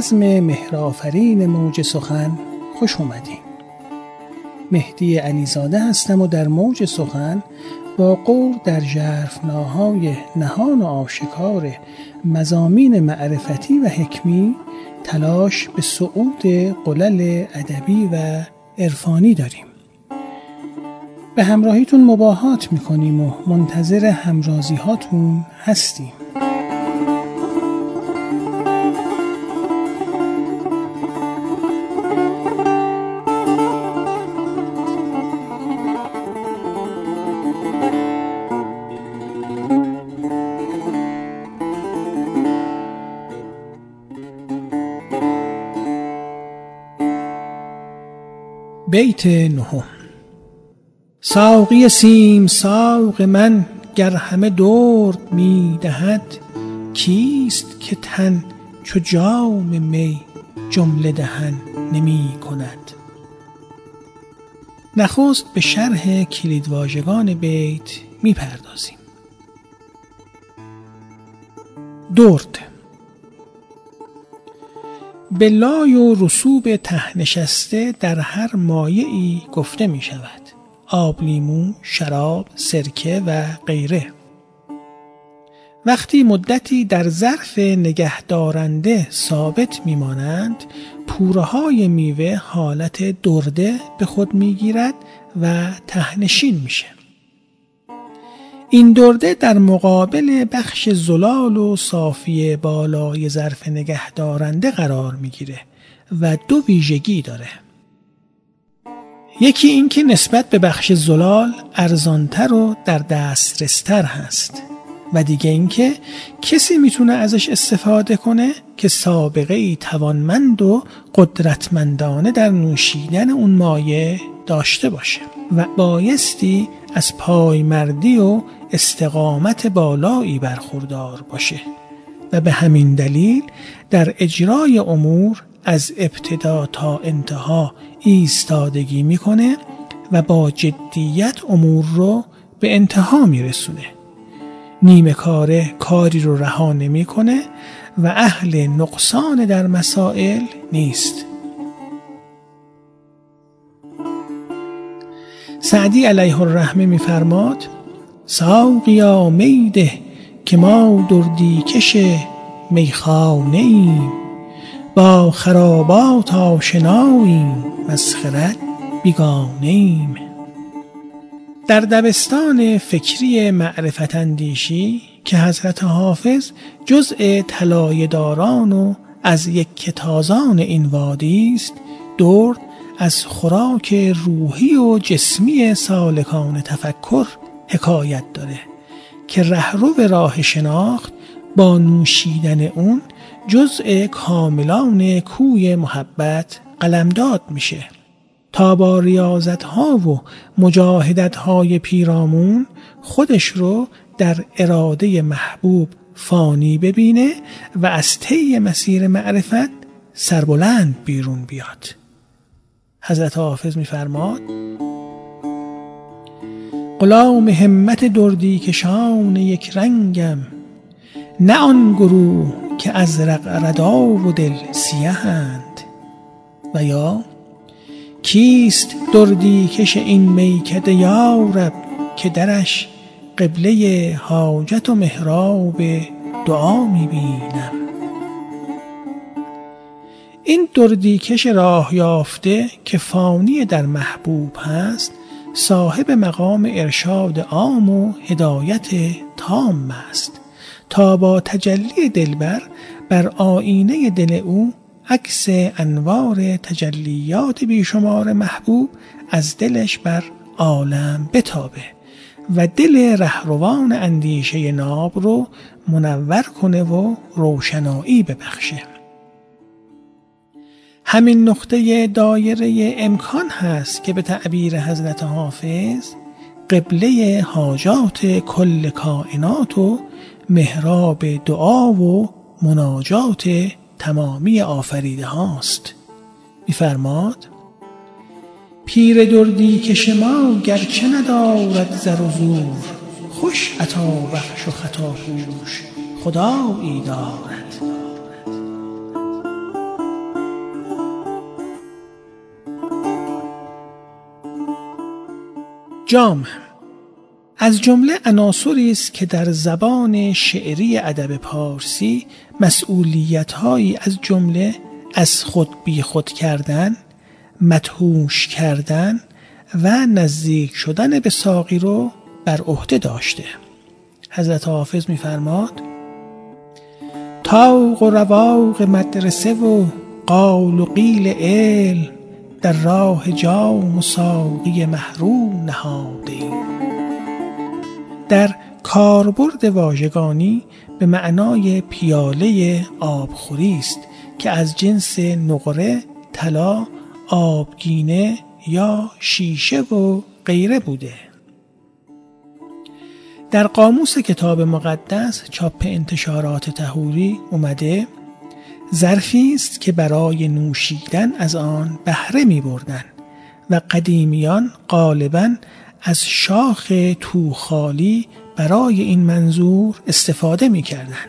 بزم مهرآفرین موج سخن خوش اومدین. مهدی علیزاده هستم و در موج سخن با قور در جرفناهای نهان و آشکار مزامین معرفتی و حکمی تلاش به صعود قلل ادبی و عرفانی داریم. به همراهیتون مباهات می‌کنیم و منتظر همرازی هاتون هستیم. بیت نهم. ساقی سیم ساق من گر همه درد می دهد کیست که تن چو جام می جمله دهن نمی کند؟ نخست به شرح کلیدواژگان بیت می پردازیم درد به لای و رسوب ته نشسته در هر مایعی گفته می شود آب لیمو، شراب، سرکه و غیره. وقتی مدتی در ظرف نگهدارنده ثابت میمانند پوره های میوه حالت درده به خود می‌گیرد و تهنشین میشه. این درده در مقابل بخش زلال و صافی بالای ظرف نگهدارنده قرار می‌گیره و دو ویژگی داره. یکی اینکه نسبت به بخش زلال ارزانتر و در دسترستر هست و دیگه اینکه کسی می‌تونه ازش استفاده کنه که سابقه ای توانمند و قدرتمندانه در نوشیدن اون مایه داشته باشه و بایستی از پایمردی و استقامت بالایی برخوردار باشه و به همین دلیل در اجرای امور از ابتدا تا انتها ایستادگی می‌کنه و با جدیت امور رو به انتها میرسونه. نیمه کاره کاری رو رها نمی‌کنه و اهل نقصان در مسائل نیست. سعدی علیه الرحمه میفرماد ساقیا میده که ما دردی کش میخانه ایم با خرابات آشناییم مسخرت بیگانه ایم در دبستان فکری معرفت اندیشی که حضرت حافظ جزء طلایه‌داران و از یک تازان این وادی است درد از خوراک روحی و جسمی سالکان تفکر حکایت داره که رهرو راه شناخت با نوشیدن اون جزء کاملان کوی محبت قلمداد میشه. تا با ریاضت ها و مجاهدت های پیرامون خودش رو در اراده محبوب فانی ببینه و از طی مسیر معرفت سربلند بیرون بیاد. حضرت حافظ میفرماد غلام همت دردی کشان یک رنگم نه آن گروه که از ردا و دل سیهند و یا کیست دردی کش این میکده یارب که درش قبله حاجت و محراب دعا می‌بینم این دردیکش راه یافته که فانی در محبوب هست صاحب مقام ارشاد عام و هدایت تام است. تا با تجلی دلبر بر آینه دل او عکس انوار تجلیات بیشمار محبوب از دلش بر عالم بتابه و دل رهروان اندیشه ناب رو منور کنه و روشنایی ببخشه. همین نقطه دایره امکان هست که به تعبیر حضرت حافظ قبله حاجات کل کائنات و محراب دعا و مناجات تمامی آفریده هاست. میفرماد پیر دردی که شما گرچه ندارد زر و زور خوش عطا بخش و خطا پوش خدایی دارد. جام. از جمله عناصری است که در زبان شعری ادب پارسی مسئولیتهایی از جمله از خود بی خود کردن مدهوش کردن و نزدیک شدن به ساقی رو بر عهده داشته. حضرت حافظ میفرماد تاق و رواق مدرسه و قال و قیل علم در راه جام و ساقی محروم نهاده. در کاربرد واژگانی به معنای پیاله آبخوری است که از جنس نقره، طلا، آبگینه یا شیشه و غیره بوده. در قاموس کتاب مقدس چاپ انتشارات تهوری اومده ظرفی است که برای نوشیدن از آن بهره می بردن و قدیمیان غالبا از شاخ توخالی برای این منظور استفاده می کردن.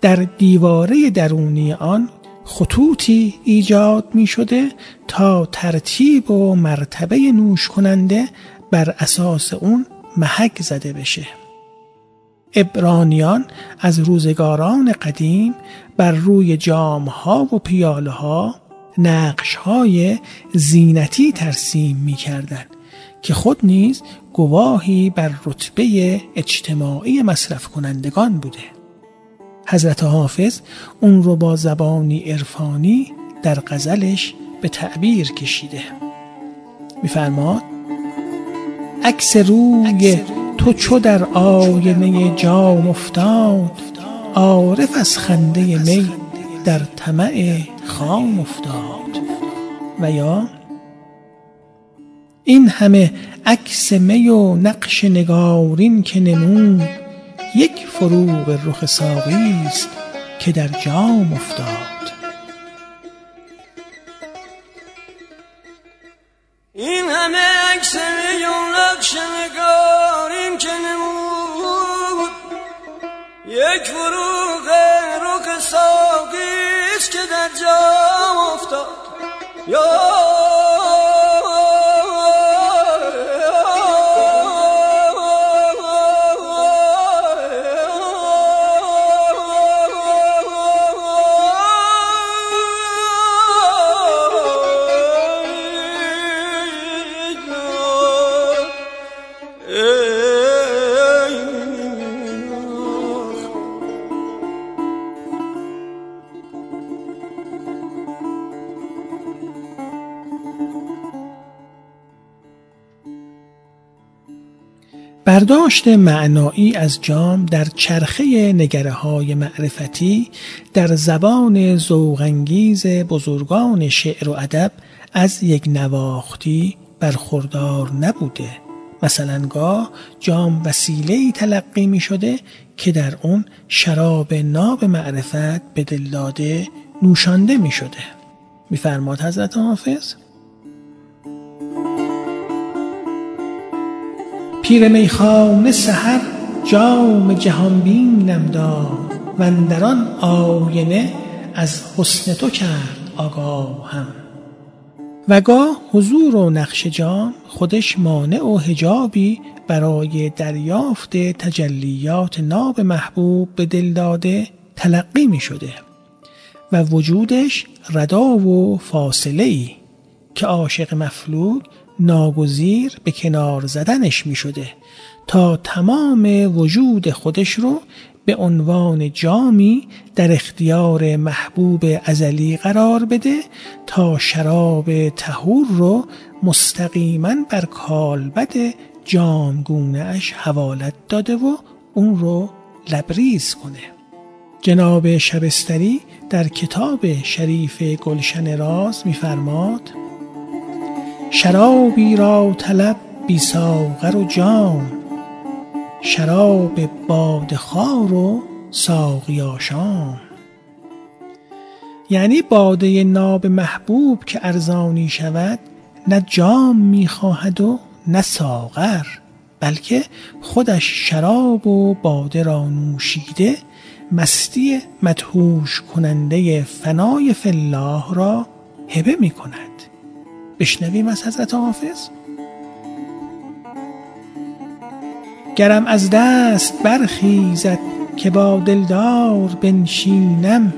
در دیواره درونی آن خطوطی ایجاد می شده تا ترتیب و مرتبه نوش کننده بر اساس اون محک زده بشه ابرانیان از روزگاران قدیم بر روی جامها و پیاله ها نقش های زینتی ترسیم می کردن که خود نیز گواهی بر رتبه اجتماعی مصرف کنندگان بوده. حضرت حافظ اون رو با زبانی عرفانی در غزلش به تعبیر کشیده. میفرماد عکس روی تو چو در آینه جام افتاد عارف از خنده می در طمع خام افتاد. و یا؟ این همه عکس می و نقش نگارین که نمود یک فروغ رخ ساقی است که در جام افتاد. فروغ رخ ساقی است که در جام افتاد. یا برداشت معنایی از جام در چرخه نگره های معرفتی در زبان زوغنگیز بزرگان شعر و ادب از یک نواختی برخوردار نبوده. مثلا گاه جام وسیله تلقی می شده که در اون شراب ناب معرفت به دل داده نوشانده می شده میفرماد حضرت حافظ پیر میخانه سحر جام جهان بینم داد و اندران آینه از حسن تو کرد آگاهم. و گاه حضور و نقش جام خودش مانع و هجابی برای دریافت تجلیات ناب محبوب به دل داده تلقی می شده و وجودش ردا و فاصله ای که عاشق مفلوک ناگزیر به کنار زدنش می شده تا تمام وجود خودش رو به عنوان جامی در اختیار محبوب ازلی قرار بده تا شراب تهور رو مستقیما بر کالبد جامگونه اش حوالت داده و اون رو لبریز کنه. جناب شبستری در کتاب شریف گلشن راز میفرماد شرابی را طلب بی ساغر و جام شراب بادخار و ساقی آشام یعنی باده ناب محبوب که ارزانی شود نه جام می‌خواهد و نه ساغر بلکه خودش شراب و باده را نوشیده مستی مدهوش کننده فنای فلاح را هبه می کند. بشنویم از حضرت حافظ؟ گرم از دست برخیزد که با دلدار بنشینم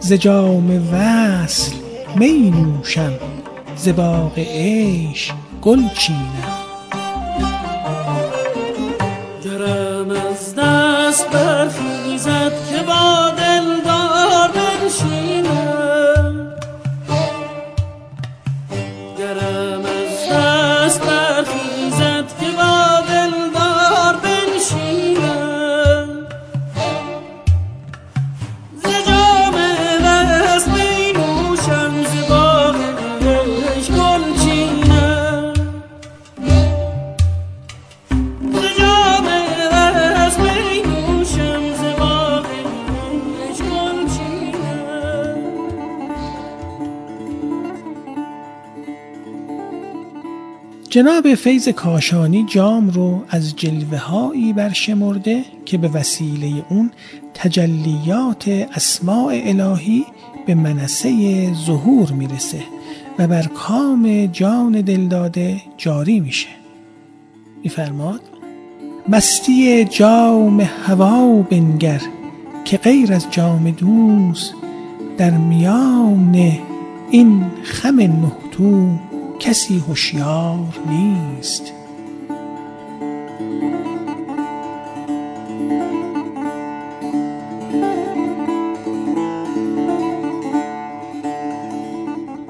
ز جام وصل می نوشم ز باغ عیش گل چینم. گرم از دست برخیزد که با دلدار بنشینم. گرم جناب فیض کاشانی جام رو از جلوه هایی برشمرده که به وسیله اون تجلیات اسماع الهی به منصه ظهور می‌رسه و بر کام جان دلداده جاری میشه. میفرماد مستی جام هوا بنگر که غیر از جام دوست در میان این خم نهتو کسی هوشیار نیست.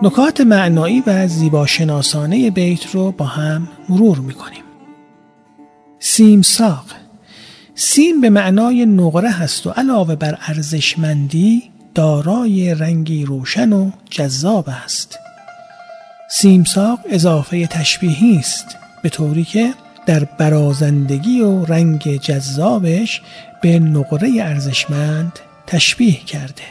نکات معنایی و زیباشناسانه بیت رو با هم مرور می‌کنیم. سیمساق سیم به معنای نقره هست و علاوه بر ارزشمندی دارای رنگی روشن و جذاب است. سیمساق اضافه تشبیهی است به طوری که در برازندگی و رنگ جذابش به نقره ارزشمند تشبیه کرده.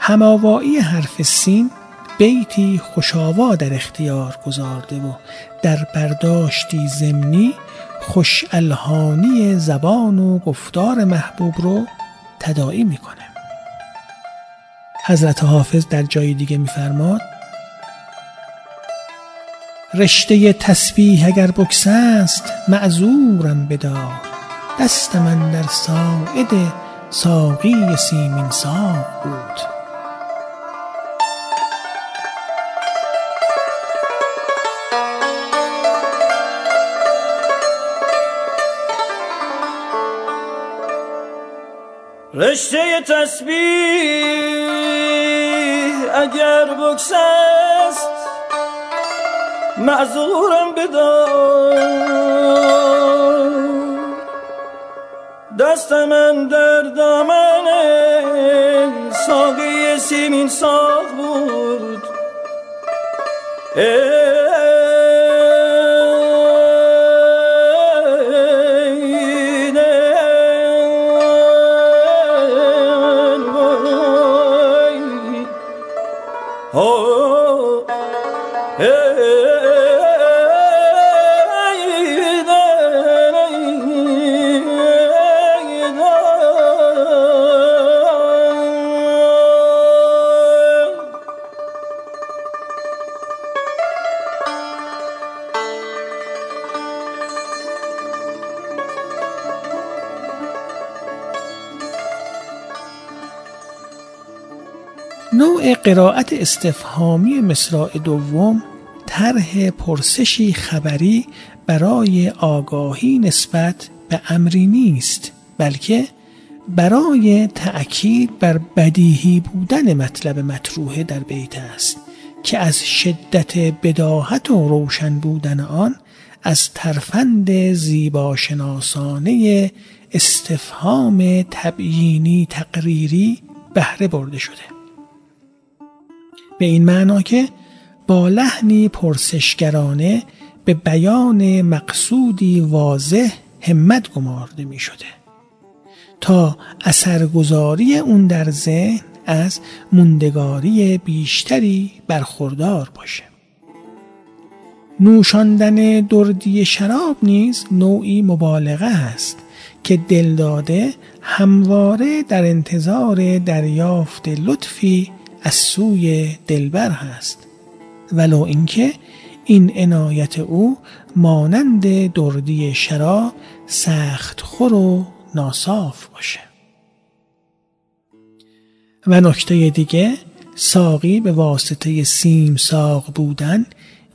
هماوایی حرف سین بیتی خوشاوا در اختیار گذارده و در برداشتی زمینی خوش الهانی زبان و گفتار محبوب رو تداعی می‌کنه. حضرت حافظ در جای دیگه میفرماد رشته تسبیح اگر بکس است معذورم بدار دست من در ساعد ساقی سیمین ساق بود. رشته تسبیح اگر بکس است معذورم بدار. دست من در دامن ساقی سیمین ساق بود. ای قرائت استفهامی مصراع دوم طرح پرسشی خبری برای آگاهی نسبت به امری نیست بلکه برای تأکید بر بدیهی بودن مطلب مطروحه در بیت است که از شدت بداهت و روشن بودن آن از ترفند زیباشناسانه استفهام تبیینی تقریری بهره برده شده. به این معنا که با لحنی پرسشگرانه به بیان مقصودی واضح همت گمارده می شده تا اثرگذاری اون در ذهن از موندگاری بیشتری برخوردار باشه. نوشاندن دردی شراب نیز نوعی مبالغه است که دلداده همواره در انتظار دریافت لطفی از سوی دلبر هست. ولو اینکه این عنایت او مانند دردی شراب سخت خور و ناصاف باشه. و نکته دیگه ساقی به واسطه سیم ساق بودن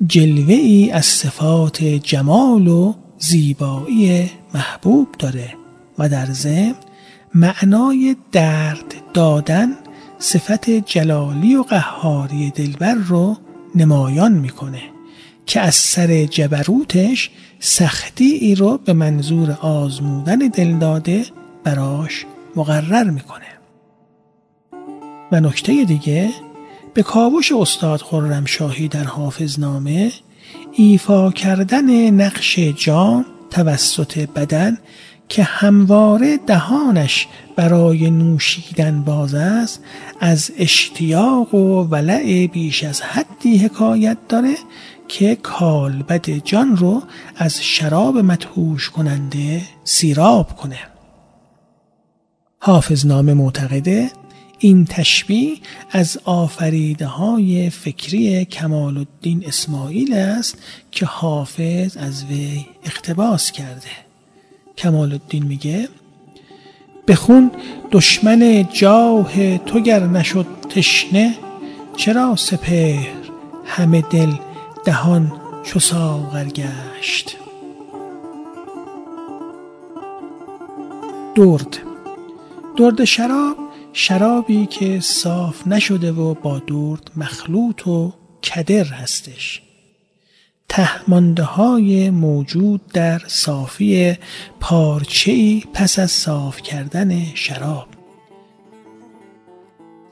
جلوه ای از صفات جمال و زیبایی محبوب داره و در ضمن معنای درد دادن صفت جلالی و قهاری دلبر رو نمایان می‌کنه که از سر جبروتش سختی ای رو به منظور آزمودن دلداده براش مقرر می‌کنه. و نکته دیگه به کاوش استاد خرمشاهی در حافظنامه ایفا کردن نقش جام توسط بدن که همواره دهانش برای نوشیدن باز است از اشتیاق و ولع بیش از حدی حکایت داره که کالبد جان رو از شراب مدهوش کننده سیراب کنه. حافظ نامه معتقده این تشبیه از آفریده های فکری کمال الدین اسماعیل است که حافظ از وی اقتباس کرده. کمال الدین میگه بخون دشمن جاه تو گر نشد تشنه چرا سپهر همه دل دهان چو ساغر گشت؟ درد. درد شراب شرابی که صاف نشده و با درد مخلوط و کدر هستش. تهمانده های موجود در صافی پارچه‌ای پس از صاف کردن شراب.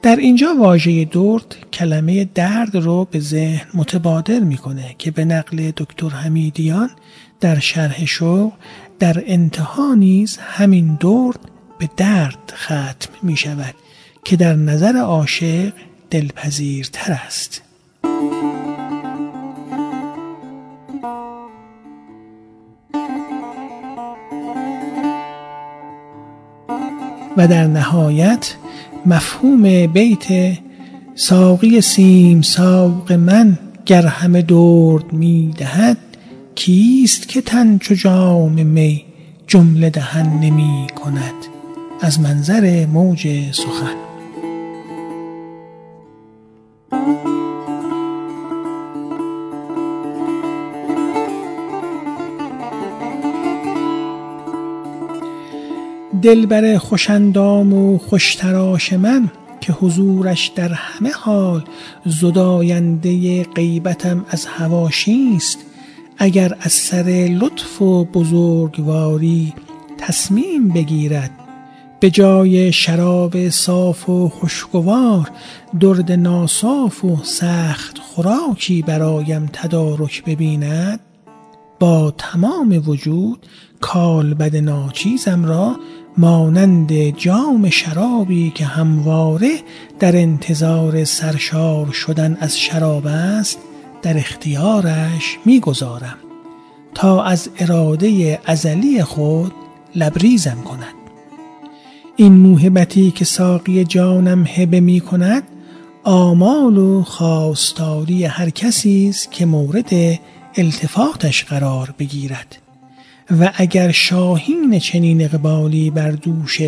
در اینجا واژه درد کلمه درد رو به ذهن متبادر می‌کنه که به نقل دکتر حمیدیان در شرح شوق در انتها نیز همین درد به درد ختم می شود که در نظر عاشق دلپذیرتر است. و در نهایت مفهوم بیت ساقی سیم ساق من گر همه درد می دهد کیست که تن چو جام می جمله دهن نمی کند؟ از منظر موج سخن. دلبر خوشندام و خوشتراش من که حضورش در همه حال زداینده غیبتم از هواشیست اگر از سر لطف و بزرگواری تصمیم بگیرد. به جای شراب صاف و خوشگوار درد ناصاف و سخت خوراکی برایم تدارک ببیند. با تمام وجود کالبد ناچیزم را مانند جام شرابی که همواره در انتظار سرشار شدن از شراب است در اختیارش می‌گذارم تا از اراده ازلی خود لبریزم کند. این موهبتی که ساقی جانم هبه می کند آمال و خواستاری هر کسی است که مورد التفاتش قرار بگیرد. و اگر شاهین چنین اقبالی بر دوش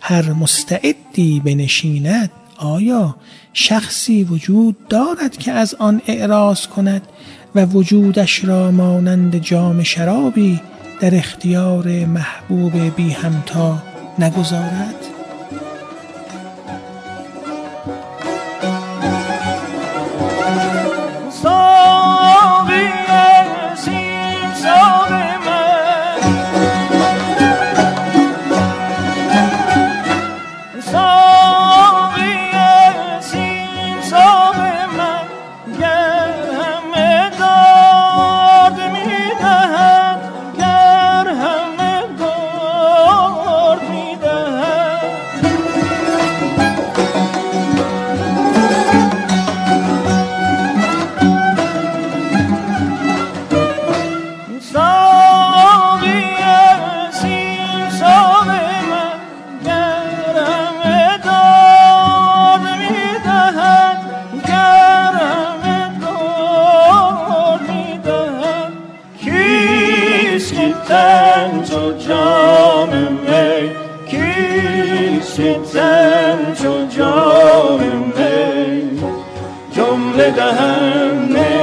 هر مستعدی بنشیند آیا شخصی وجود دارد که از آن اعراض کند و وجودش را مانند جام شرابی در اختیار محبوب بی همتا نگذارد؟ چیتن چو جام می جمله دهم نمی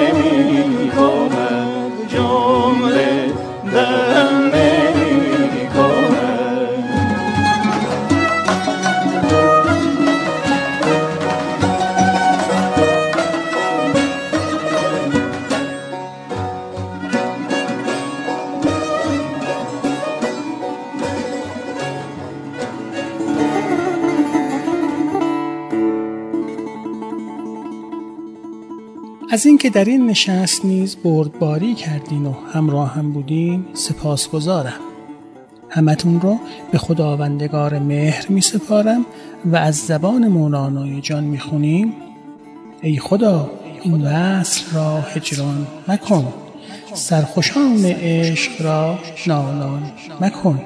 از اینکه در این نشست نیز بردباری کردین و همراه هم بودین سپاسگزارم. همتون رو به خداوندگار مهر می سپارم و از زبان مولانای جان می خونیم ای خدا این وصل را هجران مکن. سرخوشان عشق را نالان مکن.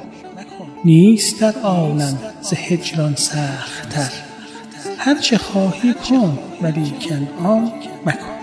نیست در عالم ز هجران سختتر. هرچه خواهی کن ولیکن آن مکن.